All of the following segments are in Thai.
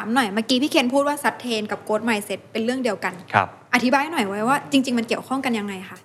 ามหน่อยเมื่อกี้พี่เคนพูดว่า sustain กับ growth mindset เป็นเรื่องเดียวกันครับอธิบายหน่อยไว้ว่าจริง ๆ มันเกี่ยวข้องกันยังไงคะ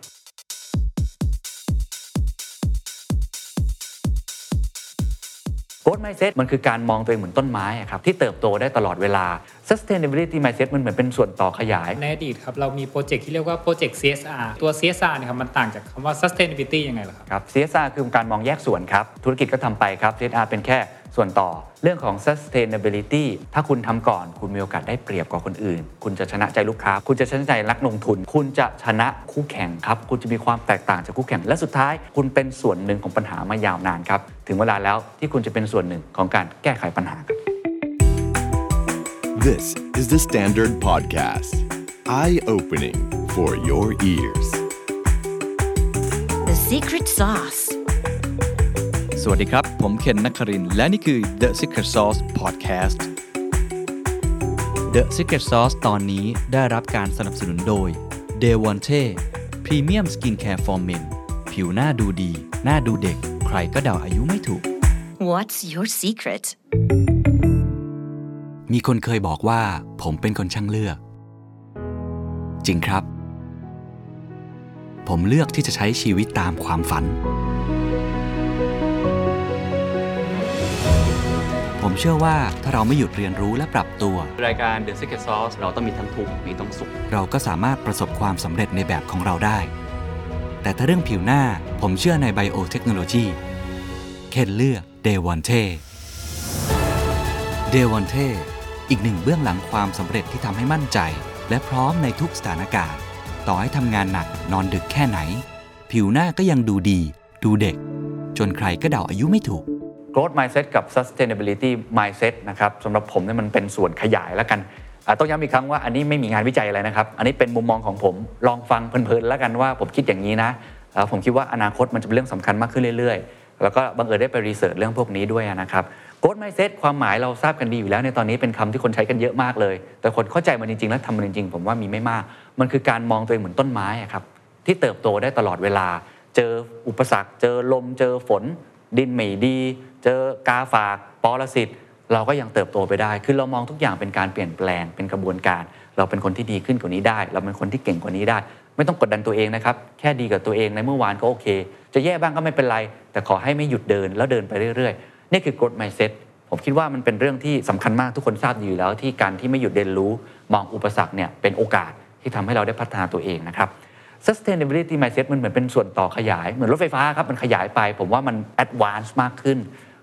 โก d mindset มันคือการมองตัวเองเหมือนต้นไม้อะครับที่เติบโตได้ตลอดเวลา sustainability mindset มันเหมือนเป็นส่วนต่อขยาย ในอดีตครับ เรามีโปรเจกต์ที่เรียกว่าโปรเจกต์ CSR ตัว CSR เนี่ยครับมันต่างจากคำว่า sustainability ยังไงล่ะครับครับ CSR คือการมองแยกส่วนครับ ธุรกิจก็ทำไปครับ CSR เป็นแค่ ส่วนต่อเรื่องของ sustainability ถ้าคุณทำก่อนคุณมีโอกาสได้เปรียบกว่าคนอื่น คุณจะชนะใจลูกค้า คุณจะชนะใจนักลงทุน คุณจะชนะคู่แข่งครับ คุณจะมีความแตกต่างจากคู่แข่ง และสุดท้าย คุณเป็นส่วนหนึ่งของปัญหามายาวนานครับ ถึงเวลาแล้วที่คุณจะเป็นส่วนหนึ่งของการแก้ไขปัญหา This is the Standard Podcast. Eye opening for your ears. The secret sauce. สวัสดีครับ ผมเคนนักครินทร์และนี่คือ The Secret Sauce Podcast The Secret Sauce ตอนนี้ได้รับการสนับสนุนโดย d e v o n t e Premium Skincare for Men ผิวหน้าดูดี หน้าดูเด็ก ใครก็เดาอายุไม่ถูก What's your secret? มีคนเคยบอกว่าผมเป็นคนช่างเลือก จริงครับ ผมเลือกที่จะใช้ชีวิตตามความฝัน เชื่อว่าถ้าเราไม่หยุดเรียนรู้และปรับตัว รายการ The Secret Sauce เราต้องมีทั้งทุกข์มีทั้งสุข เราก็สามารถประสบความสำเร็จในแบบของเราได้ แต่ถ้าเรื่องผิวหน้าผมเชื่อในไบโอเทคโนโลยีเคนเลือกเดวอนเทเดวอนเทอีกหนึ่งเบื้องหลังความสำเร็จที่ทำให้มั่นใจ และพร้อมในทุกสถานการณ์ ต่อให้ทำงานหนักนอนดึกแค่ไหน ผิวหน้าก็ยังดูดี ดูเด็ก จนใครก็เดาอายุไม่ถูก growth mindset กับ sustainability mindset นะครับสำหรับผมเนี่ยมันเป็นส่วนขยายแล้วกันต้องย้ำอีกครั้งว่าอันนี้ไม่มีงานวิจัยอะไรนะครับ อันนี้เป็นมุมมองของผมลองฟังเพลินๆแล้วกันว่าผมคิดอย่างนี้นะแล้วผมคิดว่าอนาคตมันจะเป็นเรื่องสำคัญมากขึ้นเรื่อยๆ แล้วก็บังเอิญได้ไปรีเสิร์ชเรื่องพวกนี้ด้วยนะครับ growth mindset ความหมายเราทราบกันดีอยู่แล้วในตอนนี้เป็นคำที่คนใช้กันเยอะมากเลย แต่คนเข้าใจมันจริงๆ แล้วทำมันจริงๆ ผมว่ามีไม่มาก มันคือการมองตัวเองเหมือนต้นไม้ครับที่เติบโตได้ตลอดเวลา เจออุปสรรค เจอลมเจอฝน ดินไม่ดี เจอกาฝากปรสิตเราก็ยังเติบโตไปได้ คือเรามองทุกอย่างเป็นการเปลี่ยนแปลง เป็นกระบวนการ เราเป็นคนที่ดีขึ้นกว่านี้ได้ เราเป็นคนที่เก่งกว่านี้ได้ ไม่ต้องกดดันตัวเองนะครับ แค่ดีกับตัวเองในเมื่อวานก็โอเค จะแย่บ้างก็ไม่เป็นไร แต่ขอให้ไม่หยุดเดินแล้วเดินไปเรื่อยๆ นี่คือ growth mindset ผมคิดว่ามันเป็นเรื่องที่สำคัญมากทุกคนทราบอยู่แล้ว ที่การที่ไม่หยุดเรียนรู้ มองอุปสรรคเนี่ยเป็นโอกาสที่ทำให้เราได้พัฒนาตัวเองนะครับ sustainability mindset มันเหมือนเป็นส่วนต่อขยาย เหมือนรถไฟฟ้าครับมันขยายไป ผมว่ามัน advance มากขึ้น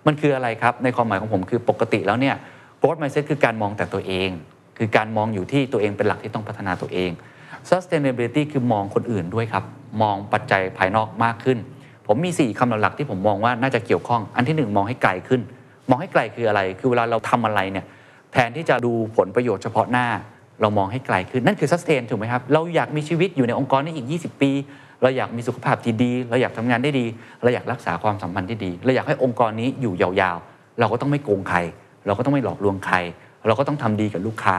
มันคืออะไรครับ ในความหมายของผมคือปกติแล้วเนี่ย growth mindset คือการมองแต่ตัวเอง คือการมองอยู่ที่ตัวเองเป็นหลักที่ต้องพัฒนาตัวเอง sustainability คือมองคนอื่นด้วยครับ มองปัจจัยภายนอกมากขึ้น ผมมี 4คำหลักๆที่ผมมองว่าน่าจะเกี่ยวข้อง อันที่ 1 มองให้ไกลขึ้น มองให้ไกลคืออะไร คือเวลาเราทำอะไรเนี่ย แทนที่จะดูผลประโยชน์เฉพาะหน้า เรามองให้ไกลขึ้น นั่นคือ sustain ถูกไหมครับ เราอยากมีชีวิตอยู่ในองค์กรนี้อีก 20 ปี เราอยากมีสุขภาพที่ดี เราอยากทำงานได้ดี เราอยากรักษาความสัมพันธ์ที่ดี เราอยากให้องค์กรนี้อยู่ยาวๆ เราก็ต้องไม่โกงใคร เราก็ต้องไม่หลอกลวงใคร เราก็ต้องทำดีกับลูกค้า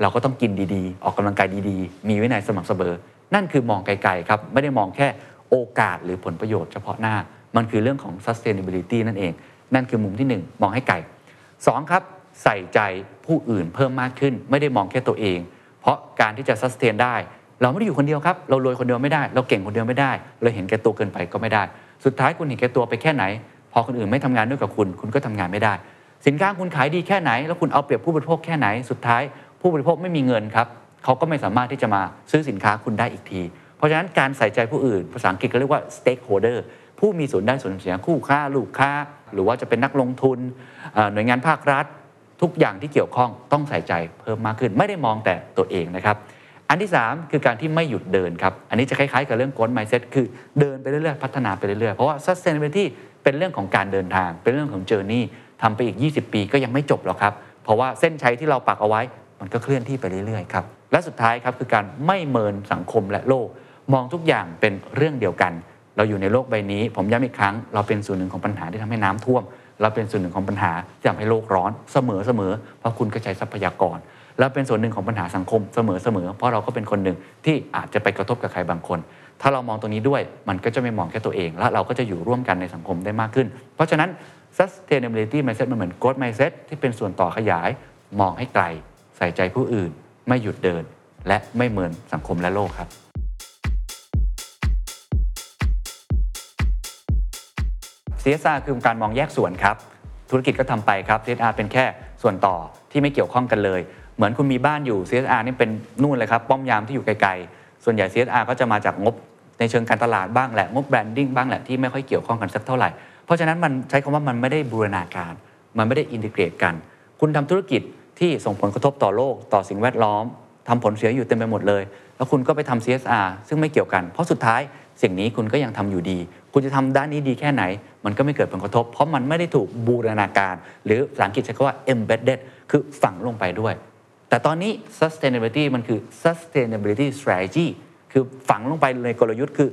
เราก็ต้องกินดีๆ ออกกำลังกายดีๆ มีวินัยสม่ำเสมอ นั่นคือมองไกลๆครับ ไม่ได้มองแค่โอกาสหรือผลประโยชน์เฉพาะหน้า มันคือเรื่องของ sustainability นั่นเอง นั่นคือมุมที่หนึ่งมองให้ไกลสองครับใส่ใจผู้อื่นเพิ่มมากขึ้น ไม่ได้มองแค่ตัวเอง เพราะการที่จะ sustain ได้ เราไม่ได้อยู่คนเดียวครับ เรารวยคนเดียวไม่ได้ เราเก่งคนเดียวไม่ได้ เราเห็นแก่ตัวเกินไปก็ไม่ได้ สุดท้ายคุณเห็นแก่ตัวไปแค่ไหน พอคนอื่นไม่ทำงานด้วยกับคุณ คุณก็ทำงานไม่ได้ สินค้าคุณขายดีแค่ไหน แล้วคุณเอาเปรียบผู้บริโภคแค่ไหน สุดท้ายผู้บริโภคไม่มีเงินครับเขาก็ไม่สามารถที่จะมาซื้อสินค้าคุณได้อีกที เพราะฉะนั้นการใส่ใจผู้อื่น ภาษาอังกฤษก็เรียกว่า stakeholder ผู้มีส่วนได้ส่วนเสียคู่ค้าลูกค้า หรือว่าจะเป็นนักลงทุนหน่วยงานภาครัฐ ทุกอย่างที่เกี่ยวข้องต้องใส่ใจเพิ่มมากขึ้น ไม่ได้มองแต่ตัวเองนะครับ อันที่ 3 คือการที่ไม่หยุดเดินครับ อันนี้จะคล้ายๆ กับเรื่อง growth mindset คือเดินไปเรื่อยๆ พัฒนาไปเรื่อยๆ เพราะว่า sustainability เป็นเรื่องของการเดินทาง เป็นเรื่องของ journey ทำไปอีก 20 ปีก็ยังไม่จบหรอกครับ เพราะว่าเส้นชัยที่เราปักเอาไว้ มันก็เคลื่อนที่ไปเรื่อยๆครับ และสุดท้ายครับคือการไม่เมินสังคมและโลก มองทุกอย่างเป็นเรื่องเดียวกัน เราอยู่ในโลกใบนี้ ผมย้ำอีกครั้ง เราเป็นส่วนหนึ่งของปัญหาที่ทำให้น้ำท่วม เราเป็นส่วนหนึ่งของปัญหาที่ทำให้โลกร้อนเสมอเสมอเพราะคุณก็ใช้ทรัพยากร แล้วเป็นส่วนหนึ่งของปัญหาสังคมเสมอเสมอเพราะเราก็เป็นคนหนึ่งที่อาจจะไปกระทบกับใครบางคน ถ้าเรามองตรงนี้ด้วยมันก็จะไม่มองแค่ตัวเอง และเราก็จะอยู่ร่วมกันในสังคมได้มากขึ้น เพราะฉะนั้น sustainability mindset มันเหมือน growth mindset ที่เป็นส่วนต่อขยาย มองให้ไกล ใส่ใจผู้อื่น ไม่หยุดเดิน และไม่เหมือนสังคมและโลกครับ CSR คือการมองแยกส่วนครับ ธุรกิจก็ทำไปครับ CSR เป็นแค่ส่วนต่อที่ไม่เกี่ยวข้องกันเลย เหมือนคุณมีบ้านอยู่ CSR นี่เป็นนู่นเลยครับป้อมยามที่อยู่ไกลๆ ส่วนใหญ่ CSR ก็จะมาจากงบในเชิงการตลาดบ้างแหละงบ branding บ้างแหละที่ไม่ค่อยเกี่ยวข้องกันสักเท่าไหร่ เพราะฉะนั้นมันใช้คำว่ามันไม่ได้บูรณาการ มันไม่ได้ integrate กัน คุณทำธุรกิจที่ส่งผลกระทบต่อโลกต่อสิ่งแวดล้อมทำผลเสียอยู่เต็มไปหมดเลย แล้วคุณก็ไปทำ CSR ซึ่งไม่เกี่ยวกัน เพราะสุดท้ายสิ่งนี้คุณก็ยังทำอยู่ดี คุณจะทำด้านนี้ดีแค่ไหน มันก็ไม่เกิดผลกระทบ เพราะมันไม่ได้ถูกบูรณาการ หรือภาษาอังกฤษใช้คำว่า embedded คือฝังลงไปด้วย แต่ตอนนี้ sustainability มันคือ sustainability strategy คือฝังลงไปในกลยุทธ์คือ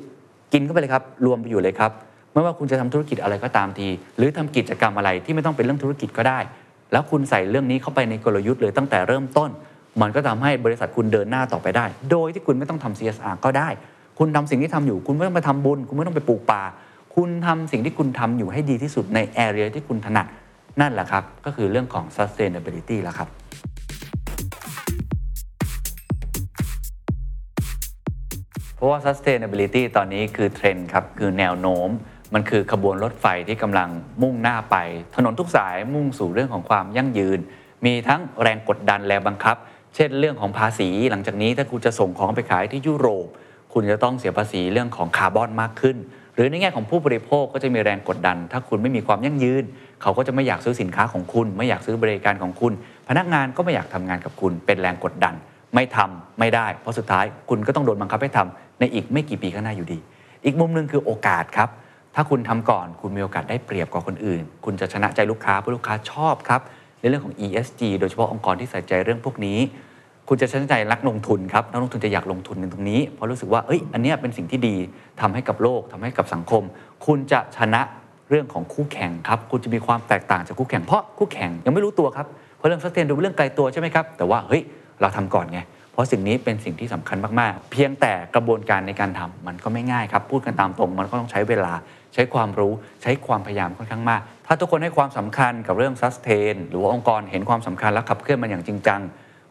กินเข้าไปเลยครับ รวมไปอยู่เลยครับ ไม่ว่าคุณจะทำธุรกิจอะไรก็ตามที หรือทำกิจกรรมอะไรที่ไม่ต้องเป็นเรื่องธุรกิจก็ได้ แล้วคุณใส่เรื่องนี้เข้าไปในกลยุทธ์เลยตั้งแต่เริ่มต้น มันก็ทำให้บริษัทคุณเดินหน้าต่อไปได้ โดยที่คุณไม่ต้องทำ CSR ก็ได้ คุณทำสิ่งที่ทำอยู่ คุณไม่ต้องไปทำบุญ คุณไม่ต้องไปปลูกป่า คุณทำสิ่งที่คุณทำอยู่ให้ดีที่สุดใน area ที่คุณถนัดนั่นแหละครับก็คือเรื่องของ sustainability ล้วครับ เพราะว่า sustainability ตอนนี้คือเทรนด์ครับ คือแนวโน้ม มันคือขบวนรถไฟที่กำลังมุ่งหน้าไป ถนนทุกสายมุ่งสู่เรื่องของความยั่งยืน มีทั้งแรงกดดันแรงบังคับ เช่นเรื่องของภาษี หลังจากนี้ถ้าคุณจะส่งของไปขายที่ยุโรป คุณจะต้องเสียภาษีเรื่องของคาร์บอนมากขึ้น หรือในแง่ของผู้บริโภคก็จะมีแรงกดดัน ถ้าคุณไม่มีความยั่งยืน เขาก็จะไม่อยากซื้อสินค้าของคุณ ไม่อยากซื้อบริการของคุณ พนักงานก็ไม่อยากทำงานกับคุณเป็นแรงกดดัน ไม่ทำไม่ได้ เพราะสุดท้ายคุณก็ต้องโดนบังคับให้ทำในอีกไม่กี่ปีข้างหน้าอยู่ดี อีกมุมหนึ่งคือโอกาสครับ ถ้าคุณทำก่อนคุณมีโอกาสได้เปรียบกว่าคนอื่น คุณจะชนะใจลูกค้าเพราะลูกค้าชอบครับในเรื่องของ ESG โดยเฉพาะองค์กรที่ใส่ใจเรื่องพวกนี้ คุณจะชนะใจนักลงทุนครับนักลงทุนจะอยากลงทุนในตรงนี้ เพราะรู้สึกว่าเอ้ยอันนี้เป็นสิ่งที่ดีทำให้กับโลกทำให้กับสังคม คุณจะชนะเรื่องของคู่แข่งครับคุณจะมีความแตกต่างจากคู่แข่งเพราะคู่แข่งยังไม่รู้ตัวครับเพราะเรื่อง sustain ดูเป็นเรื่องไกลตัวใช่ไหมครับแต่ว่าเฮ้ย เราทำก่อนไงเพราะสิ่งนี้เป็นสิ่งที่สำคัญมากๆ เพียงแต่กระบวนการในการทำมันก็ไม่ง่ายครับพูดกันตามตรงมันก็ต้องใช้เวลาใช้ความรู้ใช้ความพยายามค่อนข้างมาก ถ้าทุกคนให้ความสำคัญกับเรื่อง sustain หรือว่าองค์กรเห็นความสำคัญและขับเคลื่อนมันอย่างจริงจัง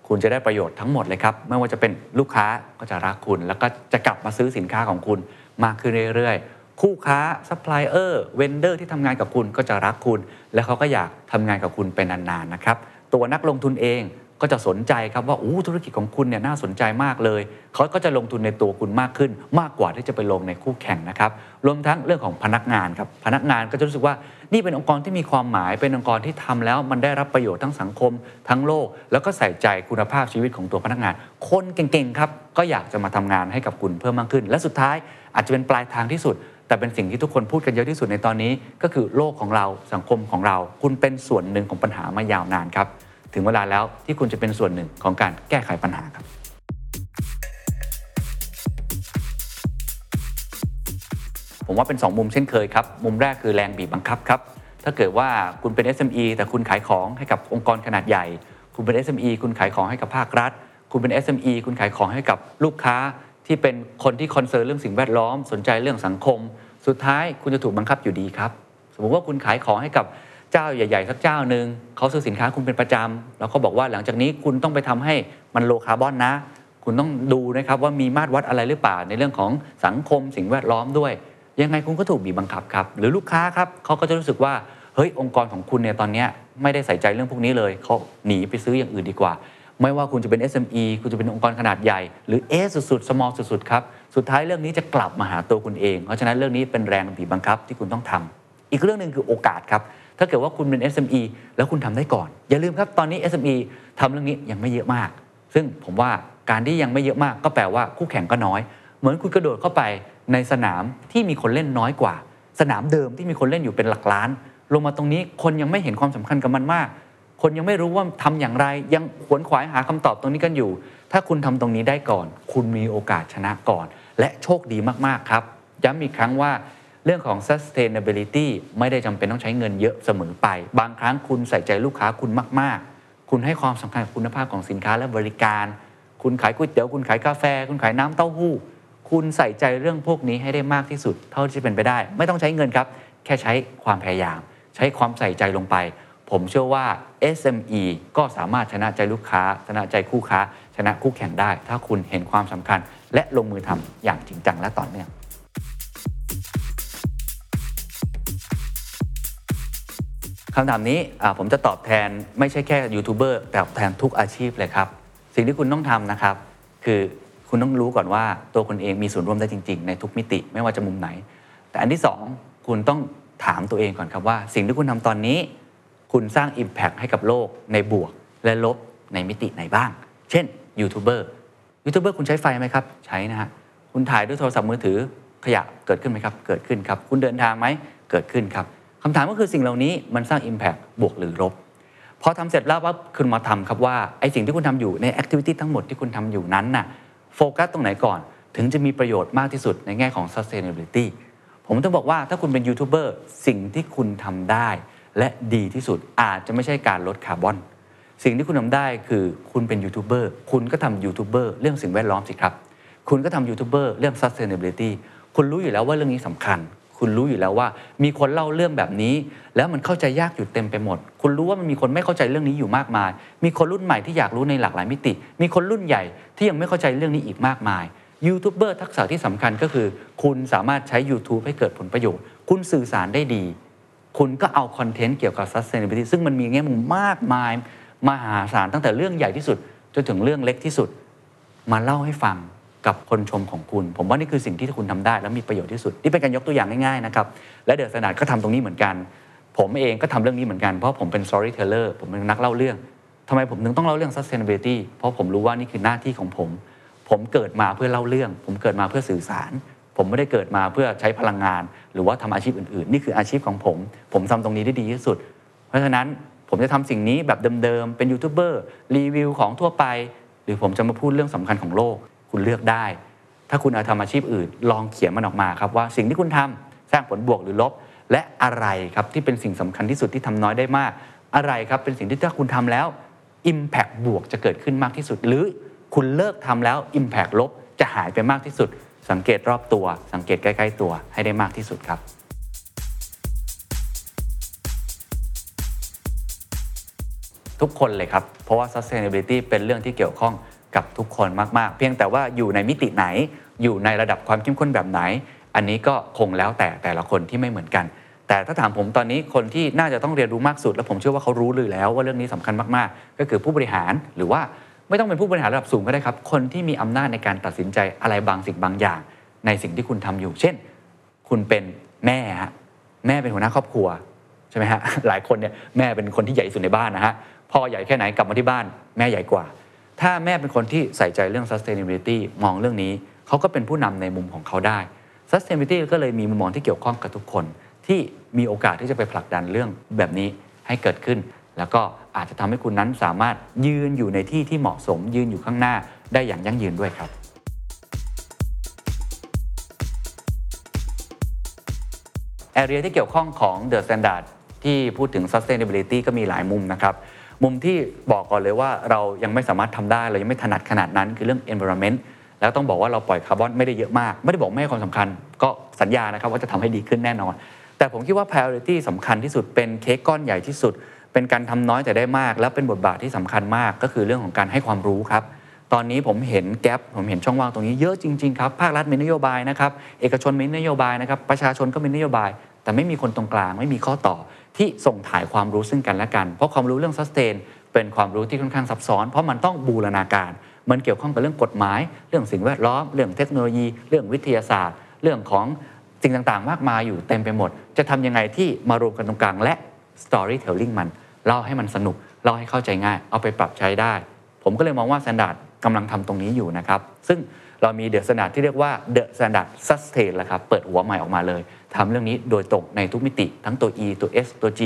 คุณจะได้ประโยชน์ทั้งหมดเลยครับ ไม่ว่าจะเป็นลูกค้าก็จะรักคุณ แล้วก็จะกลับมาซื้อสินค้าของคุณมากขึ้นเรื่อยๆ คู่ค้า supplier vendor ที่ทำงานกับคุณก็จะรักคุณ และเขาก็อยากทำงานกับคุณเป็นนานๆนะครับ ตัวนักลงทุนเอง ก็จะสนใจครับว่าอู้ธุรกิจของคุณเนี่ยน่าสนใจมากเลย เขาก็จะลงทุนในตัวคุณมากขึ้น มากกว่าที่จะไปลงในคู่แข่งนะครับ รวมทั้งเรื่องของพนักงานครับ พนักงานก็จะรู้สึกว่านี่เป็นองค์กรที่มีความหมาย เป็นองค์กรที่ทำแล้วมันได้รับประโยชน์ทั้งสังคม ทั้งโลก แล้วก็ใส่ใจคุณภาพชีวิตของตัวพนักงาน คนเก่งๆครับ ก็อยากจะมาทำงานให้กับคุณเพิ่มมากขึ้น และสุดท้ายอาจจะเป็นปลายทางที่สุดแต่เป็นสิ่งที่ทุกคนพูดกันเยอะที่สุดในตอนนี้ ก็คือโลกของเราสังคมของเรา คุณเป็นส่วนหนึ่งของปัญหามายาวนานครับ ถึงเวลาแล้วที่คุณจะเป็นส่วนหนึ่งของการแก้ไขปัญหาครับผมว่าเป็น 2 มุมเช่นเคยครับ มุมแรกคือแรงบีบบังคับครับ ถ้าเกิดว่าคุณเป็น SME แต่คุณขายของให้กับองค์กรขนาดใหญ่ คุณเป็น SME คุณขายของให้กับภาครัฐ คุณเป็น SME คุณขายของให้กับลูกค้า ที่เป็นคนที่คอนเซิร์นเรื่องสิ่งแวดล้อม สนใจเรื่องสังคม สุดท้ายคุณจะถูกบังคับอยู่ดีครับ สมมติว่าคุณขายของให้กับ จ้าใหญ่ๆสักเจ้าหนึ่งเขาซื้อสินค้าคุณเป็นประจำแล้วเขาบอกว่าหลังจากนี้คุณต้องไปทำให้มันโลคาร์บอนนะ คุณต้องดูนะครับว่ามีมาตรวัดอะไรหรือเปล่าในเรื่องของสังคมสิ่งแวดล้อมด้วย ยังไงคุณก็ถูกบีบบังคับครับ หรือลูกค้าครับเขาก็จะรู้สึกว่าเฮ้ยองค์กรของคุณเนี่ยตอนนี้ไม่ได้ใส่ใจเรื่องพวกนี้เลยเขาหนีไปซื้ออย่างอื่นดีกว่า ไม่ว่าคุณจะเป็น SME คุณจะเป็นองค์กรขนาดใหญ่ หรือ S สุดๆ small สุดๆครับสุดท้ายเรื่องนี้จะกลับมาหาตัวคุณเอง เพราะฉะนั้นเรื่องนี้เป็นแรงบีบบังคับที่คุณต้องทำอีกเรื่องหนึ่งคือโอกาสครับ ถ้าเกิดว่าคุณเป็น SME แล้วคุณทำได้ก่อน อย่าลืมครับตอนนี้ SME ทำเรื่องนี้ยังไม่เยอะมาก ซึ่งผมว่าการที่ยังไม่เยอะมาก ก็แปลว่าคู่แข่งก็น้อย เหมือนคุณกระโดดเข้าไปในสนามที่มีคนเล่นน้อยกว่า สนามเดิมที่มีคนเล่นอยู่เป็นหลักล้าน ลงมาตรงนี้คนยังไม่เห็นความสำคัญกับมันมาก คนยังไม่รู้ว่าทำอย่างไรยังขวนขวายหาคำตอบตรงนี้กันอยู่ ถ้าคุณทำตรงนี้ได้ก่อน คุณมีโอกาสชนะก่อน และโชคดีมากๆครับย้ำอีกครั้งว่า เรื่องของ sustainability ไม่ได้จำเป็นต้องใช้เงินเยอะเสมอไป บางครั้งคุณใส่ใจลูกค้าคุณมาก ๆ คุณให้ความสำคัญกับคุณภาพของสินค้าและบริการ คุณขายก๋วยเตี๋ยวคุณขายกาแฟ คุณขายน้ำเต้าหู้ คุณใส่ใจเรื่องพวกนี้ให้ได้มากที่สุด เท่าที่จะเป็นไปได้ ไม่ต้องใช้เงินครับ แค่ใช้ความพยายาม ใช้ความใส่ใจลงไป ผมเชื่อว่า SME ก็สามารถชนะใจลูกค้า ชนะใจคู่ค้า ชนะคู่แข่งได้ ถ้าคุณเห็นความสำคัญ และลงมือทำอย่างจริงจังและต่อเนื่อง คำถามนี้ผมจะตอบแทนไม่ใช่แค่ยูทูบเบอร์แต่ตอบแทนทุกอาชีพเลยครับ สิ่งที่คุณต้องทำนะครับ คือคุณต้องรู้ก่อนว่าตัวคุณเองมีส่วนร่วมได้จริง ๆ ในทุกมิติไม่ว่าจะมุมไหน แต่อันที่สองคุณต้องถามตัวเองก่อนครับว่า สิ่งที่คุณทำตอนนี้ คุณสร้าง Impact ให้กับโลกในบวกและลบในมิติไหนบ้าง เช่นยูทูบเบอร์ยูทูบเบอร์คุณใช้ไฟไหมครับ ใช้นะฮะคุณถ่ายด้วยโทรศัพท์มือถือขยะเกิดขึ้นไหมครับ เกิดขึ้นครับ คุณเดินทางไหมเกิดขึ้นครับ คำถามก็คือสิ่งเหล่านี้มันสร้าง Impact บวกหรือลบพอทำเสร็จแล้วปั๊บคุณมาทำครับว่าไอสิ่งที่คุณทำอยู่ใน activity ทั้งหมดที่คุณทำอยู่นั้นน่ะโฟกัสตรงไหนก่อน ถึงจะมีประโยชน์มากที่สุดในแง่ของ sustainability ผมต้องบอกว่าถ้าคุณเป็นยูทูบเบอร์สิ่งที่คุณทำได้ และดีที่สุดอาจจะไม่ใช่การลดคาร์บอน สิ่งที่คุณทำได้คือคุณเป็นยูทูบเบอร์คุณก็ทำยูทูบเบอร์เรื่องสิ่งแวดล้อมสิครับ คุณก็ทำยูทูบเบอร์เรื่อง sustainability คุณรู้อยู่แล้วว่าเรื่องนี้สำคัญ คุณรู้อยู่แล้วว่า มีคนเล่าเรื่องแบบนี้ แล้วมันเข้าใจยากอยู่เต็มไปหมด คุณรู้ว่ามันมีคนไม่เข้าใจเรื่องนี้อยู่มากมาย มีคนรุ่นใหม่ที่อยากรู้ในหลากหลายมิติ มีคนรุ่นใหญ่ที่ยังไม่เข้าใจเรื่องนี้อีกมากมายยูทูบเบอร์ทักษะที่สำคัญก็คือ คุณสามารถใช้ YouTube ให้เกิดผลประโยชน์ คุณสื่อสารได้ดี คุณก็เอาคอนเทนต์เกี่ยวกับ sustainability ซึ่งมันมีแง่มุมมากมายมหาศาลตั้งแต่เรื่องใหญ่ที่สุดจนถึงเรื่องเล็กที่สุด มาเล่าให้ฟัง กับคนชมของคุณ ผมว่านี่คือสิ่งที่คุณทำได้ และมีประโยชน์ที่สุดนี่เป็นการยกตัวอย่างง่ายๆนะครับและ The Standard ก็ทำตรงนี้เหมือนกัน ผมเองก็ทำเรื่องนี้เหมือนกันเพราะผมเป็น storyteller ผมเป็นนักเล่าเรื่องทำไมผมถึงต้องเล่าเรื่อง sustainability เพราะผมรู้ว่านี่คือหน้าที่ของผม ผมเกิดมาเพื่อเล่าเรื่อง ผมเกิดมาเพื่อสื่อสาร ผมไม่ได้เกิดมาเพื่อใช้พลังงาน หรือว่าทำอาชีพอื่นๆ นี่คืออาชีพของผม ผมทำตรงนี้ได้ดีที่สุด เพราะฉะนั้นผมจะทำสิ่งนี้แบบเดิมๆ เป็นยูทูบเบอร์รีวิวของทั่วไป หรือผมจะมาพูดเรื่องสำคัญของโลก คุณเลือกได้ ถ้าคุณเอาทำอาชีพอื่น ลองเขียนมันออกมาครับว่าสิ่งที่คุณทำสร้างผลบวกหรือลบ และอะไรครับที่เป็นสิ่งสำคัญที่สุดที่ทำน้อยได้มาก อะไรครับเป็นสิ่งที่ถ้าคุณทำแล้ว Impact บวกจะเกิดขึ้นมากที่สุด หรือคุณเลิกทำแล้ว Impact ลบจะหายไปมากที่สุด สังเกตรอบตัว สังเกตใกล้ๆตัวให้ได้มากที่สุดครับทุกคนเลยครับ เพราะว่า sustainability เป็นเรื่องที่เกี่ยวข้อง กับทุกคนมากๆ เพียงแต่ว่าอยู่ในมิติไหน อยู่ในระดับความเข้มข้นแบบไหน อันนี้ก็คงแล้วแต่แต่ละคนที่ไม่เหมือนกัน แต่ถ้าถามผมตอนนี้คนที่น่าจะต้องเรียนรู้มากสุด และผมเชื่อว่าเขารู้เลยแล้วว่าเรื่องนี้สำคัญมากๆ ก็คือผู้บริหารหรือว่าไม่ต้องเป็นผู้บริหารระดับสูงก็ได้ครับ คนที่มีอำนาจในการตัดสินใจอะไรบางสิ่งบางอย่าง ในสิ่งที่คุณทำอยู่ เช่น คุณเป็นแม่ฮะแม่เป็นหัวหน้าครอบครัวใช่ไหมฮะหลายคนเนี่ยแม่เป็นคนที่ใหญ่สุดในบ้านนะฮะพ่อใหญ่แค่ไหนกลับมาที่บ้าน แม่ใหญ่กว่า ถ้าแม่เป็นคนที่ใส่ใจเรื่อง sustainability มองเรื่องนี้ เขาก็เป็นผู้นำในมุมของเขาได้ sustainability ก็เลยมีมุมมองที่เกี่ยวข้องกับทุกคน ที่มีโอกาสที่จะไปผลักดันเรื่องแบบนี้ให้เกิดขึ้น แล้วก็อาจจะทำให้คุณนั้นสามารถยืนอยู่ในที่ที่เหมาะสมยืนอยู่ข้างหน้าได้อย่างยั่งยืนด้วยครับแอเรียที่เกี่ยวข้องของ The Standard ที่พูดถึง sustainability ก็มีหลายมุมนะครับ มุมที่บอกก่อนเลยว่าเรายังไม่สามารถทำได้เรายังไม่ถนัดขนาดนั้นคือเรื่อง environment แล้วต้องบอกว่าเราปล่อยคาร์บอนไม่ได้เยอะมาก ไม่ได้บอกไม่ให้ความสำคัญ ก็สัญญานะครับว่าจะทำให้ดีขึ้นแน่นอน แต่ผมคิดว่า priority สำคัญที่สุดเป็นเค้กก้อนใหญ่ที่สุด เป็นการทำน้อยแต่ได้มาก และเป็นบทบาทที่สำคัญมาก ก็คือเรื่องของการให้ความรู้ครับตอนนี้ผมเห็นแกลบผมเห็นช่องว่างตรงนี้เยอะจริงๆครับภาครัฐมีนโยบายนะครับเอกชนมีนโยบายนะครับประชาชนก็มีนโยบาย แต่ไม่มีคนตรงกลางไม่มีข้อต่อ ที่ส่งถ่ายความรู้ซึ่งกันและกัน เพราะความรู้เรื่อง sustain เป็นความรู้ที่ค่อนข้างซับซ้อน เพราะมันต้องบูรณาการ มันเกี่ยวข้องกับเรื่องกฎหมาย เรื่องสิ่งแวดล้อม เรื่องเทคโนโลยี เรื่องวิทยาศาสตร์ เรื่องของสิ่งต่างๆ มากมายอยู่เต็มไปหมด จะทำยังไงที่มารวมกันตรงกลางและ storytelling มันเล่าให้มันสนุกเล่าให้เข้าใจง่าย เอาไปปรับใช้ได้ ผมก็เลยมองว่า Standard กำลังทำตรงนี้อยู่นะครับ ซึ่ง เรามี The Standard ที่เรียกว่า The Standard Sustain แล้วครับเปิดหัวใหม่ออกมาเลยทำเรื่องนี้โดยตรงในทุกมิติ ทั้งตัว E ตัว S ตัว G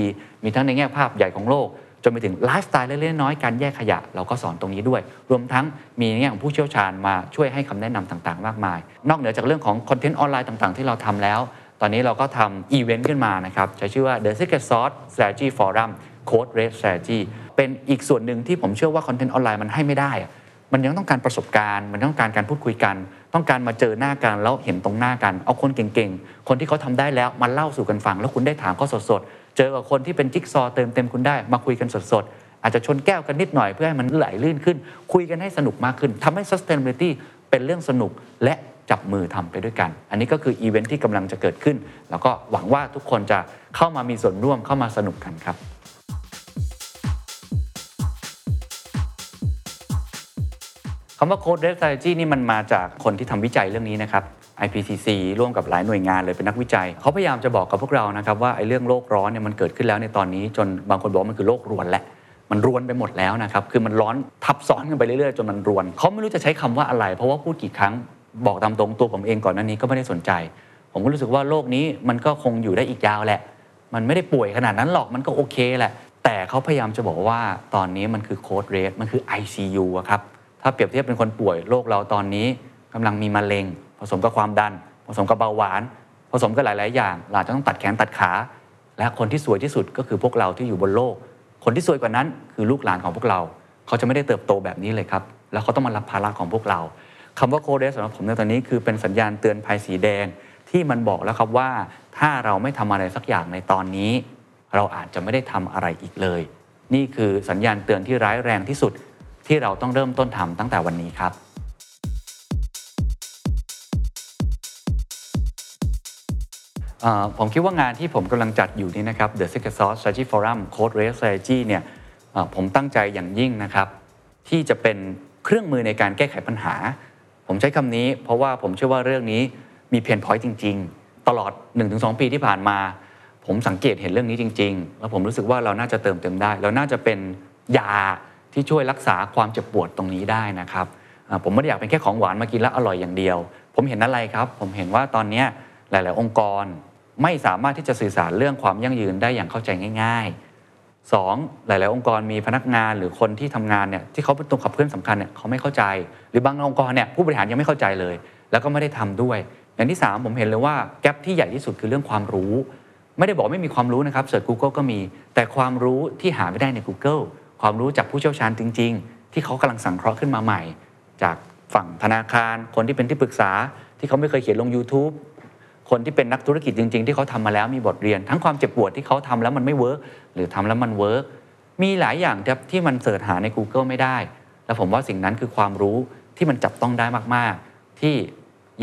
มีทั้งในแง่ภาพใหญ่ของโลก จนไปถึงไลฟ์สไตล์เล็กๆน้อยๆการแยกขยะ เราก็สอนตรงนี้ด้วย รวมทั้งมีในแง่ของผู้เชี่ยวชาญมาช่วยให้คำแนะนำต่างๆ มากมาย นอกเหนือจากเรื่องของคอนเทนต์ออนไลน์ต่างๆ ที่เราทำแล้ว ตอนนี้เราก็ทำอีเวนต์ขึ้นมานะครับใช้ชื่อว่า The Secret Sauce Strategy Forum Code Red Strategy เป็นอีกส่วนหนึ่งที่ผมเชื่อว่าคอนเทนต์ออนไลน์มันให้ไม่ได้อะ มันยังต้องการประสบการณ์ มันต้องการการพูดคุยกัน ต้องการมาเจอหน้ากันแล้วเห็นตรงหน้ากัน เอาคนเก่งๆ คนที่เขาทำได้แล้วมาเล่าสู่กันฟัง แล้วคุณได้ถามเขาสดๆ เจอกับคนที่เป็นจิ๊กซอว์เติมเต็มคุณได้มาคุยกันสดๆ อาจจะชนแก้วกันนิดหน่อยเพื่อให้มันไหลลื่นขึ้น คุยกันให้สนุกมากขึ้นทำให้ sustainability เป็นเรื่องสนุกและจับมือทำไปด้วยกัน อันนี้ก็คืออีเวนท์ที่กำลังจะเกิดขึ้น แล้วก็หวังว่าทุกคนจะเข้ามามีส่วนร่วมเข้ามาสนุกกันครับ คำว่า Code Red Strategy นี่มันมาจากคนที่ทำวิจัยเรื่องนี้นะครับ IPCC ร่วมกับหลายหน่วยงานเลยเป็นนักวิจัย เขาพยายามจะบอกกับพวกเรานะครับว่าไอ้เรื่องโลกร้อนเนี่ยมันเกิดขึ้นแล้วในตอนนี้ จนบางคนบอกมันคือโลกรวนแหละมันรวนไปหมดแล้วนะครับ คือมันร้อนทับซ้อนกันไปเรื่อยๆ จนมันรวน เขาไม่รู้จะใช้คำว่าอะไร เพราะว่าพูดกี่ครั้งบอกตามตรงตัวผมเองก่อนหน้านี้ก็ไม่ได้สนใจ ผมก็รู้สึกว่าโลกนี้มันก็คงอยู่ได้อีกยาวแหละ มันไม่ได้ป่วยขนาดนั้นหรอกมันก็โอเคแหละ แต่เขาพยายามจะบอกว่าตอนนี้มันคือโคดเรสมันคือ ICU อะครับ ถ้าเปรียบเทียบเป็นคนป่วยโรคเราตอนนี้กำลังมีมะเร็ง ผสมกับความดัน ผสมกับเบาหวาน ผสมกับหลาย ๆ อย่างเราจะต้องตัดแขนตัดขา และคนที่สวยที่สุดก็คือพวกเราที่อยู่บนโลก คนที่สวยกว่านั้นคือลูกหลานของพวกเรา เขาจะไม่ได้เติบโตแบบนี้เลยครับ แล้วเขาต้องมารับภาระของพวกเราคำว่าโคเดสสำหรับผมในตอนนี้คือเป็นสัญญาณเตือนภัยสีแดงที่มันบอกแล้วครับว่าถ้าเราไม่ทำอะไรสักอย่างในตอนนี้ เราอาจจะไม่ได้ทำอะไรอีกเลย นี่คือสัญญาณเตือนที่ร้ายแรงที่สุด ที่เราต้องเริ่มต้นทำตั้งแต่วันนี้ครับ ผมคิดว่างานที่ผมกำลังจัดอยู่นี้นะครับ The Secret Sauce Strategy Forum Code Red Strategy เนี่ยผมตั้งใจอย่างยิ่งนะครับ ที่จะเป็นเครื่องมือในการแก้ไขปัญหา ผมใช้คำนี้ เพราะว่าผมเชื่อว่าเรื่องนี้มีเพนพอยต์จริง ๆ ตลอด 1-2 ปีที่ผ่านมา ผมสังเกตเห็นเรื่องนี้จริง ๆ แล้วผมรู้สึกว่าเราน่าจะเติมเต็มได้ เราน่าจะเป็นยา ที่ช่วยรักษาความเจ็บปวดตรงนี้ได้นะครับผมไม่ได้อยากเป็นแค่ของหวานมากินแล้วอร่อยอย่างเดียว ผมเห็นอะไรครับ ผมเห็นว่าตอนนี้หลาย ๆ องค์กรไม่สามารถที่จะสื่อสารเรื่องความยั่งยืนได้อย่างเข้าใจง่ายๆสองหลาย ๆ องค์กรมีพนักงานหรือคนที่ทำงานเนี่ยที่เขาเป็นตัวขับเคลื่อนสำคัญเนี่ยเขาไม่เข้าใจ หรือบางองค์กรเนี่ยผู้บริหารยังไม่เข้าใจเลย แล้วก็ไม่ได้ทำด้วย อย่างที่ 3 ผมเห็นเลยว่าแกลบที่ใหญ่ที่สุดคือเรื่องความรู้ ไม่ได้บอกไม่มีความรู้นะครับเสิร์ช Google ก็มี แต่ความรู้ที่หาไม่ได้ใน Google ความรู้จากผู้เชี่ยวชาญจริง ๆ ที่เขากำลังสังเคราะห์ขึ้นมาใหม่ จากฝั่งธนาคาร คนที่เป็นที่ปรึกษา ที่เขาไม่เคยเขียนลง YouTube คนที่เป็นนักธุรกิจจริง ๆ ที่เขาทำมาแล้วมีบทเรียน ทั้งความเจ็บปวดที่เขาทำแล้วมันไม่ work หรือทำแล้วมัน work มีหลายอย่างครับที่มัน search หาใน Google ไม่ได้ แล้วผมว่าสิ่งนั้นคือความรู้ที่มันจับต้องได้มากๆ ที่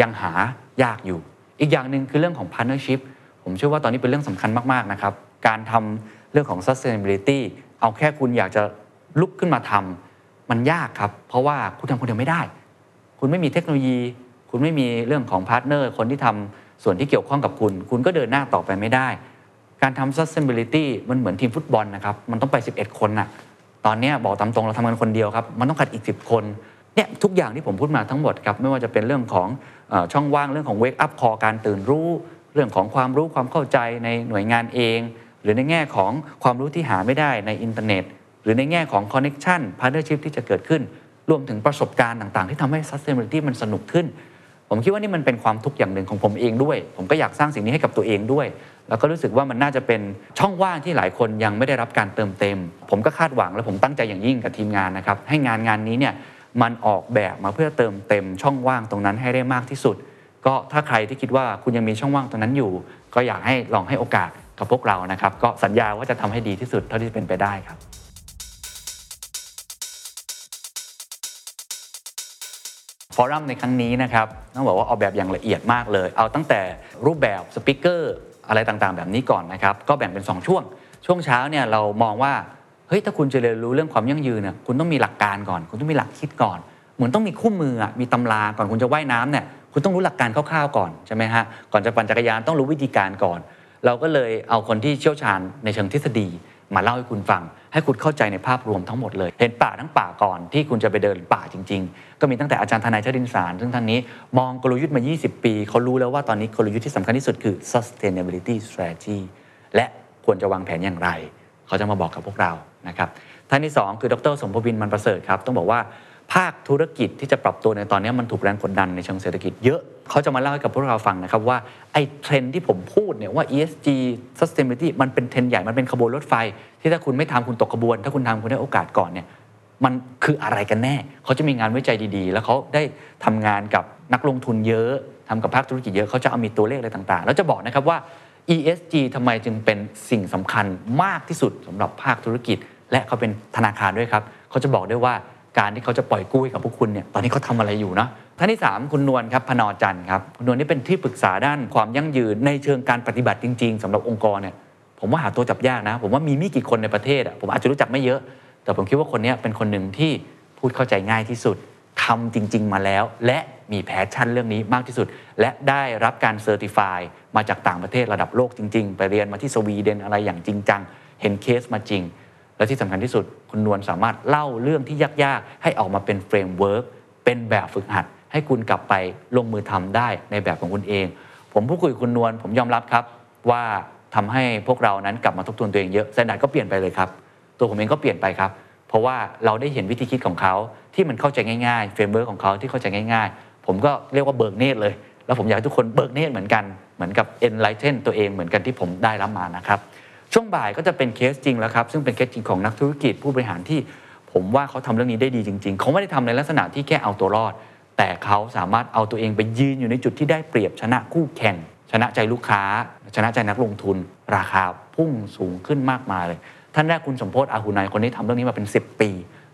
ยังหายากอยู่ อีกอย่างหนึ่งคือเรื่องของ partnership ผมเชื่อว่าตอนนี้เป็นเรื่องสำคัญมากๆนะครับการทำเรื่องของ sustainability เอาแค่คุณอยากจะลุกขึ้นมาทำมันยากครับ เพราะว่าคุณทำคนเดียวไม่ได้ คุณไม่มีเทคโนโลยี คุณไม่มีเรื่องของ partner คนที่ทำส่วนที่เกี่ยวข้องกับคุณ คุณก็เดินหน้าต่อไปไม่ได้ การทำ sustainability มันเหมือนทีมฟุตบอลนะครับ มันต้องไป 11 คนน่ะตอนนี้บอกตามตรงเราทำกันคนเดียวครับ มันต้องขาดอีก 10 คนเนี่ยทุกอย่างที่ผมพูดมาทั้งหมดครับ ไม่ว่าจะเป็นเรื่องของช่องว่างเรื่องของ wake up call การตื่นรู้ เรื่องของความรู้ความเข้าใจในหน่วยงานเอง หรือในแง่ของความรู้ที่หาไม่ได้ในอินเทอร์เน็ต หรือในแง่ของ connection partnership ที่จะเกิดขึ้น รวมถึงประสบการณ์ต่างๆ ที่ทำให้ sustainability มันสนุกขึ้น ผมคิดว่านี่มันเป็นความทุกข์อย่างหนึ่งของผมเองด้วย ผมก็อยากสร้างสิ่งนี้ให้กับตัวเองด้วย แล้วก็รู้สึกว่ามันน่าจะเป็นช่องว่างที่หลายคนยังไม่ได้รับการเติมเต็ม ผมก็คาดหวังและผมตั้งใจอย่างยิ่งกับทีมงานนะครับให้งานงานนี้เนี่ยมันออกแบบมาเพื่อเติมเต็มช่องว่างตรงนั้นให้ได้มากที่สุด ก็ถ้าใครที่คิดว่าคุณยังมีช่องว่างตรงนั้นอยู่ ก็อยากให้ลองให้โอกาส กับพวกเรานะครับ ก็สัญญาว่าจะทำให้ดีที่สุดเท่าที่เป็นไปได้ครับฟอรัมในครั้งนี้นะครับต้องบอกว่าออกแบบอย่างละเอียดมากเลย เอาตั้งแต่รูปแบบสปิเกอร์อะไรต่างๆ แบบนี้ก่อนนะครับ ก็แบ่งเป็น 2 ช่วง ช่วงเช้าเนี่ยเรามองว่าเฮ้ยถ้าคุณจะเรียนรู้เรื่องความยั่งยืนเนี่ยคุณต้องมีหลักการก่อน คุณต้องมีหลักคิดก่อน เหมือนต้องมีคู่มือมีตำราก่อนคุณจะว่ายน้ำเนี่ยคุณต้องรู้หลักการคร่าวๆก่อนใช่ไหมฮะก่อนจะปั่นจักรยานต้องรู้วิธีการก่อน เราก็เลยเอาคนที่เชี่ยวชาญในเชิงทฤษฎีมาเล่าให้คุณฟัง ให้คุณเข้าใจในภาพรวมทั้งหมดเลย เห็นป่าทั้งป่าก่อนที่คุณจะไปเดินป่าจริง ๆ ก็มีตั้งแต่อาจารย์ทนายชดินสาร ซึ่งท่านนี้มองกลยุทธ์มา 20 ปี เขารู้แล้วว่าตอนนี้กลยุทธ์ที่สำคัญที่สุดคือ sustainability strategy และควรจะวางแผนอย่างไร เขาจะมาบอกกับพวกเรานะครับท่านที่ 2 คือดรสมภวินมันประเสริฐครับต้องบอกว่า ภาคธุรกิจที่จะปรับตัวในตอนนี้มันถูกแรงกดดันในเชิงเศรษฐกิจเยอะเขาจะมาเล่าให้กับพวกเราฟังนะครับว่าไอ้เทรนที่ผมพูดเนี่ยว่า ESG sustainability มันเป็นเทรนใหญ่มันเป็นขบวนรถไฟ ที่ถ้าคุณไม่ทำคุณตกขบวน ถ้าคุณทำคุณได้โอกาสก่อนเนี่ยมันคืออะไรกันแน่ เขาจะมีงานวิจัยดีๆ แล้วเขาได้ทำงานกับนักลงทุนเยอะทำกับภาคธุรกิจเยอะเขาจะเอามีตัวเลขอะไรต่างๆ แล้วจะบอกนะครับว่า ESG ทำไมจึงเป็นสิ่งสำคัญมากที่สุดสำหรับภาคธุรกิจ และเขาเป็นธนาคารด้วยครับเขาจะบอกด้วยว่า การที่เขาจะปล่อยกู้ให้กับพวกคุณเนี่ยตอนนี้เขาทำอะไรอยู่เนาะท่านที่ 3 คุณนวลครับพนอจันทร์ครับคุณนวลนี่เป็นที่ปรึกษาด้านความยั่งยืนในเชิงการปฏิบัติจริง ๆสำหรับองค์กรเนี่ยผมว่าหาตัวจับยากนะ ผมว่ามีไม่กี่คนในประเทศอะผมอาจจะรู้จักไม่เยอะ แต่ผมคิดว่าคนนี้เป็นคนหนึ่งที่พูดเข้าใจง่ายที่สุดทำจริง ๆ มาแล้ว และมี passion เรื่องนี้มากที่สุด และได้รับการ certify มาจากต่างประเทศระดับโลกจริง ๆ ไปเรียนมาที่สวีเดนอะไรอย่างจริงจังเห็นเคสมาจริง และที่สำคัญที่สุดคุณนวลสามารถเล่าเรื่องที่ยากๆ ให้ออกมาเป็น framework เป็นแบบฝึกหัด ให้คุณกลับไปลงมือทำได้ในแบบของคุณเอง ผมพูดคุยคุณนวลผมยอมรับครับ ว่าทำให้พวกเรานั้นกลับมาทบทวนตัวเองเยอะ The Standard ก็เปลี่ยนไปเลยครับ ตัวผมเองก็เปลี่ยนไปครับ เพราะว่าเราได้เห็นวิธีคิดของเขาที่มันเข้าใจง่ายๆ framework ของเขาที่เข้าใจง่าย ๆ ผมก็เรียกว่าเบิกเนตรเลย แล้วผมอยากให้ทุกคนเบิกเนตรเหมือนกันเหมือนกับ enlighten ตัวเองเหมือนกันที่ผมได้รับมานะครับ ช่วงบ่ายก็จะเป็นเคสจริงแล้วครับ ซึ่งเป็นเคสจริงของนักธุรกิจผู้บริหารที่ผมว่าเขาทำเรื่องนี้ได้ดีจริง ๆ เขาไม่ได้ทำในลักษณะที่แค่เอาตัวรอด แต่เขาสามารถเอาตัวเองไปยืนอยู่ในจุดที่ได้เปรียบชนะคู่แข่ง ชนะใจลูกค้า ชนะใจนักลงทุน ราคาพุ่งสูงขึ้นมากมายเลย ท่านแรกคุณสมโพศอาหุนายคนนี้ทำเรื่องนี้มาเป็น 10 ปี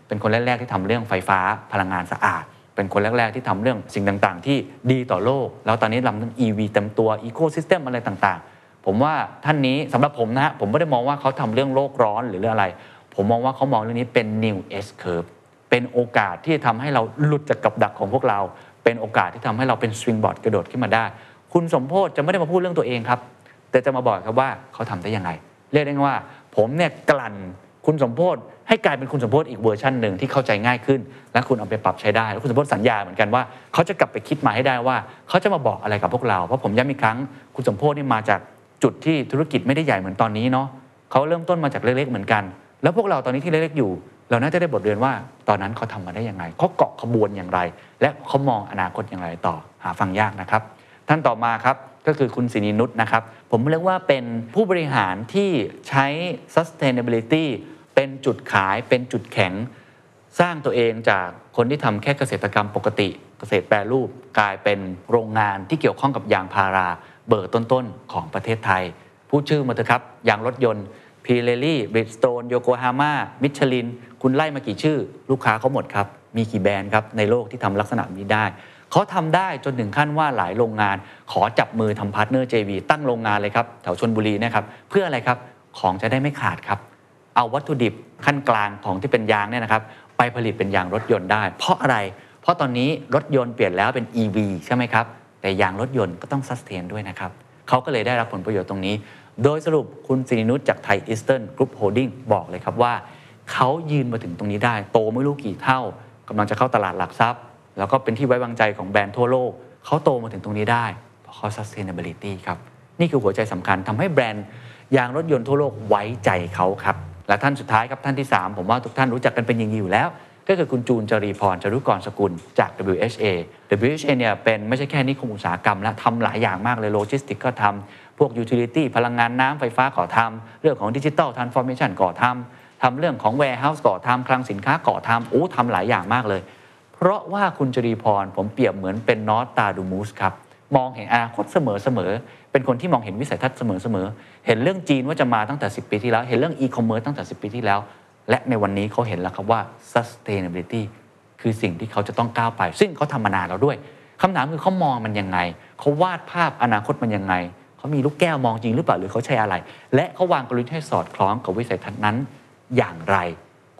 เป็นคนแรกๆที่ทำเรื่องไฟฟ้าพลังงานสะอาด เป็นคนแรกๆที่ทำเรื่องสิ่งต่างๆ ที่ดีต่อโลก แล้วตอนนี้ลำเรื่อง EV เต็มตัว Ecosystem อะไรต่างๆ ผมว่าท่านนี้สำหรับผมนะฮะผมไม่ได้มองว่าเขาทำเรื่องโลกร้อนหรือเรื่องอะไร ผมมองว่าเขามองเรื่องนี้เป็น new S curve เป็นโอกาสที่จะทำให้เราหลุดจากกับดักของพวกเรา เป็นโอกาสที่ทำให้เราเป็นสวิงบอร์ดกระโดดขึ้นมาได้ คุณสมโพศจะไม่ได้มาพูดเรื่องตัวเองครับ แต่จะมาบอกครับว่าเขาทำได้ยังไง เรียกได้ว่า ผมเนี่ยกลั่นคุณสมโพศให้กลายเป็นคุณสมโพศอีกเวอร์ชันหนึ่งที่เข้าใจง่ายขึ้น และคุณเอาไปปรับใช้ได้แล้วคุณสมโพศสัญญาเหมือนกันว่าเขาจะกลับไปคิดมาให้ได้ว่า เขาจะมาบอกอะไรกับพวกเราเพราะผมย้ำอีกครั้งคุณสมโพศนี่มาจาก จุดที่ธุรกิจไม่ได้ใหญ่เหมือนตอนนี้เนาะเขาเริ่มต้นมาจากเล็กๆเหมือนกัน แล้วพวกเราตอนนี้ที่เล็กๆอยู่ เราน่าจะได้บทเรียนว่า ตอนนั้นเขาทำมาได้ยังไงเขาเกาะขบวนอย่างไร และเขามองอนาคตอย่างไรต่อหาฟังยากนะครับ ท่านต่อมาครับก็คือคุณสินีนุชนะครับ ผมเรียกว่าเป็นผู้บริหารที่ใช้ sustainability เป็นจุดขายเป็นจุดแข็ง สร้างตัวเองจากคนที่ทำแค่เกษตรกรรมปกติ เกษตรแปรรูปกลายเป็นโรงงานที่เกี่ยวข้องกับยางพารา เบอร์ต้นๆ ของประเทศไทย พูดชื่อมาเถอะครับ อย่างรถยนต์พีเรลี่บริดสโตนโยโกฮาม่ามิชลิน คุณไล่มากี่ชื่อ ลูกค้าเขาหมดครับ มีกี่แบรนด์ครับในโลกที่ทำลักษณะนี้ได้ เขาทำได้จนถึงขั้นว่าหลายโรงงาน ขอจับมือทำ partner JV ตั้งโรงงานเลยครับแถวชลบุรีนะครับเพื่ออะไรครับของจะได้ไม่ขาดครับ เอาวัตถุดิบขั้นกลางของที่เป็นยางเนี่ยนะครับไปผลิตเป็นยางรถยนต์ได้ เพราะอะไร เพราะตอนนี้รถยนต์เปลี่ยนแล้วเป็น EV ใช่ไหมครับ แต่ยางรถยนต์ก็ต้อง sustain ด้วยนะครับเขาก็เลยได้รับผลประโยชน์ตรงนี้ โดยสรุปคุณสิรินุชจากไทยอีสเทิร์นกรุ๊ปโฮลดิ้งบอกเลยครับว่าเขายืนมาถึงตรงนี้ได้ โตไม่รู้กี่เท่ากำลังจะเข้าตลาดหลักทรัพย์ แล้วก็เป็นที่ไว้วางใจของแบรนด์ทั่วโลกเขาโตมาถึงตรงนี้ได้เพราะเขา sustainability ครับนี่คือหัวใจสำคัญทำให้แบรนด์ยางรถยนต์ทั่วโลกไว้ใจเขาครับและท่านสุดท้ายครับท่านที่ 3 ผมว่าทุกท่านรู้จักกันเป็นอย่างดีอยู่แล้ว ก็คือคุณจูนจรีพรจรุกรสกุลจาก WHA WHA เนี่ยเป็นไม่ใช่แค่นิคมอุตสาหกรรมและทำหลายอย่างมากเลยโลจิสติกก็ทำพวก utility พลังงานน้ำไฟฟ้าก่อทำเรื่องของดิจิ t a ลทรานส์ฟอร์เมชันก่อทำทำเรื่องของ warehouse ก่อทำคลังสินค้าก่อทำโอ้ทำหลายอย่างมากเลย เพราะว่าคุณจรีพรผมเปรียบเหมือนเป็นนอตตาดูมูสครับมองเห็นอนาคตเสมอเสมอเป็นคนที่มองเห็นวิสัยทัศน์เสมอเสมอเห็นเรื่องจีนว่าจะมาตั้งแต่ 10 ปีที่แล้ว เห็นเรื่องอีคอมเมิร์ซตั้งแต่ 10 ปีที่แล้ว และในวันนี้เขาเห็นแล้วครับว่า sustainability คือสิ่งที่เขาจะต้องก้าวไป ซึ่งเขาทำมานานแล้วด้วยคำถามคือเขามองมันยังไง เขาวาดภาพอนาคตมันยังไง เขามีลูกแก้วมองจริงหรือเปล่าหรือเขาใช้อะไร และเขาวางกลยุทธ์ให้สอดคล้องกับวิสัยทัศน์นั้น อย่างไร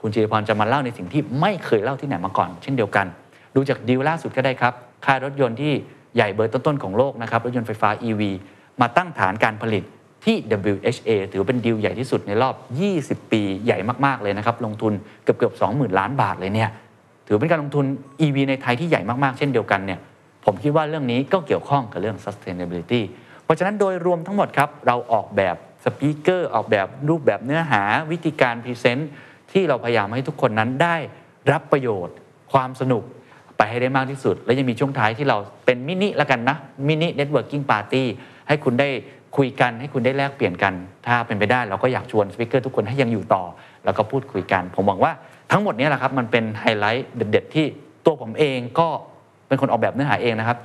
คุณจิรพรจะมาเล่าในสิ่งที่ไม่เคยเล่าที่ไหนมาก่อน เช่นเดียวกัน ดูจากดีลล่าสุดก็ได้ครับ ค่ายรถยนต์ที่ใหญ่เบอร์ต้นๆของโลกนะครับรถยนต์ไฟฟ้า EV มาตั้งฐานการผลิต ที่ WHA ถือเป็นดีลใหญ่ที่สุดในรอบ 20 ปีใหญ่มาก ๆ เลยนะครับ ลงทุนเกือบเกือบ20,000 ล้านบาทเลยเนี่ย ถือเป็นการลงทุน EV ในไทยที่ใหญ่มาก ๆ เช่นเดียวกันเนี่ย ผมคิดว่าเรื่องนี้ก็เกี่ยวข้องกับเรื่อง sustainability เพราะฉะนั้นโดยรวมทั้งหมดครับ เราออกแบบ speaker ออกแบบรูปแบบเนื้อหาวิธีการ present ที่เราพยายามให้ทุกคนนั้นได้รับประโยชน์ ความสนุกไปให้ได้มากที่สุด และยังมีช่วงท้ายที่เราเป็นมินิละกันนะ mini networking party ให้คุณได้ คุยกันให้คุณได้แลกเปลี่ยนกัน ถ้าเป็นไปได้เราก็อยากชวน speaker ทุกคนให้ยังอยู่ต่อ แล้วก็พูดคุยกัน ผมหวังว่าทั้งหมดนี้แหละครับมันเป็นไฮไลท์เด็ด ๆ ที่ตัวผมเองก็เป็นคนออกแบบเนื้อหาเองนะครับ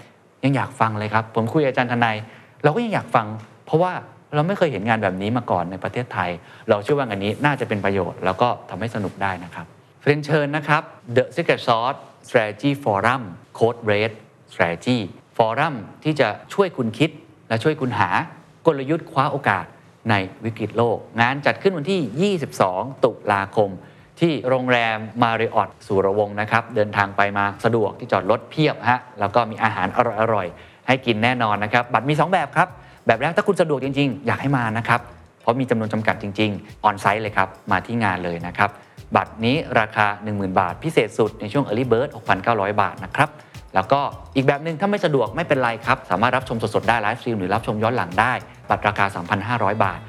ยังอยากฟังเลยครับ ผมคุยกับอาจารย์ทนายเราก็ยังอยากฟัง เพราะว่าเราไม่เคยเห็นงานแบบนี้มาก่อนในประเทศไทย เราเชื่อว่างานนี้น่าจะเป็นประโยชน์ แล้วก็ทำให้สนุกได้นะครับเรียนเชิญนะครับ The Secret Sauce Strategy Forum Code Red Strategy ฟอรัมที่จะช่วยคุณคิดและช่วยคุณหา กลยุทธ์คว้าโอกาสในวิกฤตโลก งานจัดขึ้นวันที่ 22 ตุลาคม ที่โรงแรมมาริออตสุรวงศ์นะครับ เดินทางไปมาสะดวกที่จอดรถเพียบฮะแล้วก็มีอาหารอร่อยๆ ให้กินแน่นอนนะครับ บัตรมี 2 แบบครับ แบบแรกถ้าคุณสะดวกจริง ๆ อยากให้มานะครับ เพราะมีจำนวนจำกัดจริง ๆ on-site เลยครับ มาที่งานเลยนะครับ บัตรนี้ราคา 10,000 บาท พิเศษสุดในช่วง Early Bird 6,900 บาทนะครับ แล้วก็อีกแบบหนึ่งถ้าไม่สะดวกไม่เป็นไรครับ สามารถรับชมสดๆได้ live stream หรือรับชมย้อนหลังได้ บัตรราคา 3,500 บาท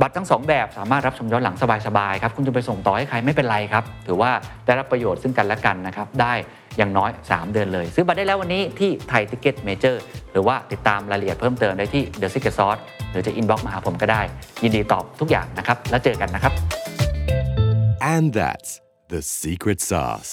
บัตรทั้ง 2 แบบสามารถรับชมย้อนหลังสบายๆครับคุณจะไปส่งต่อให้ใครไม่เป็นไรครับถือว่าได้รับประโยชน์ซึ่งกันและกันนะครับได้อย่างน้อย 3 เดือนเลย ซื้อบัตรได้แล้ววันนี้ที่ไทยทิกเก็ตเมเจอร์หรือว่าติดตามรายละเอียดเพิ่มเติมได้ที่ The Secret Sauce หรือจะ inbox มาหาผมก็ได้ ยินดีตอบทุกอย่างนะครับแล้วเจอกันนะครับ And that's the secret sauce.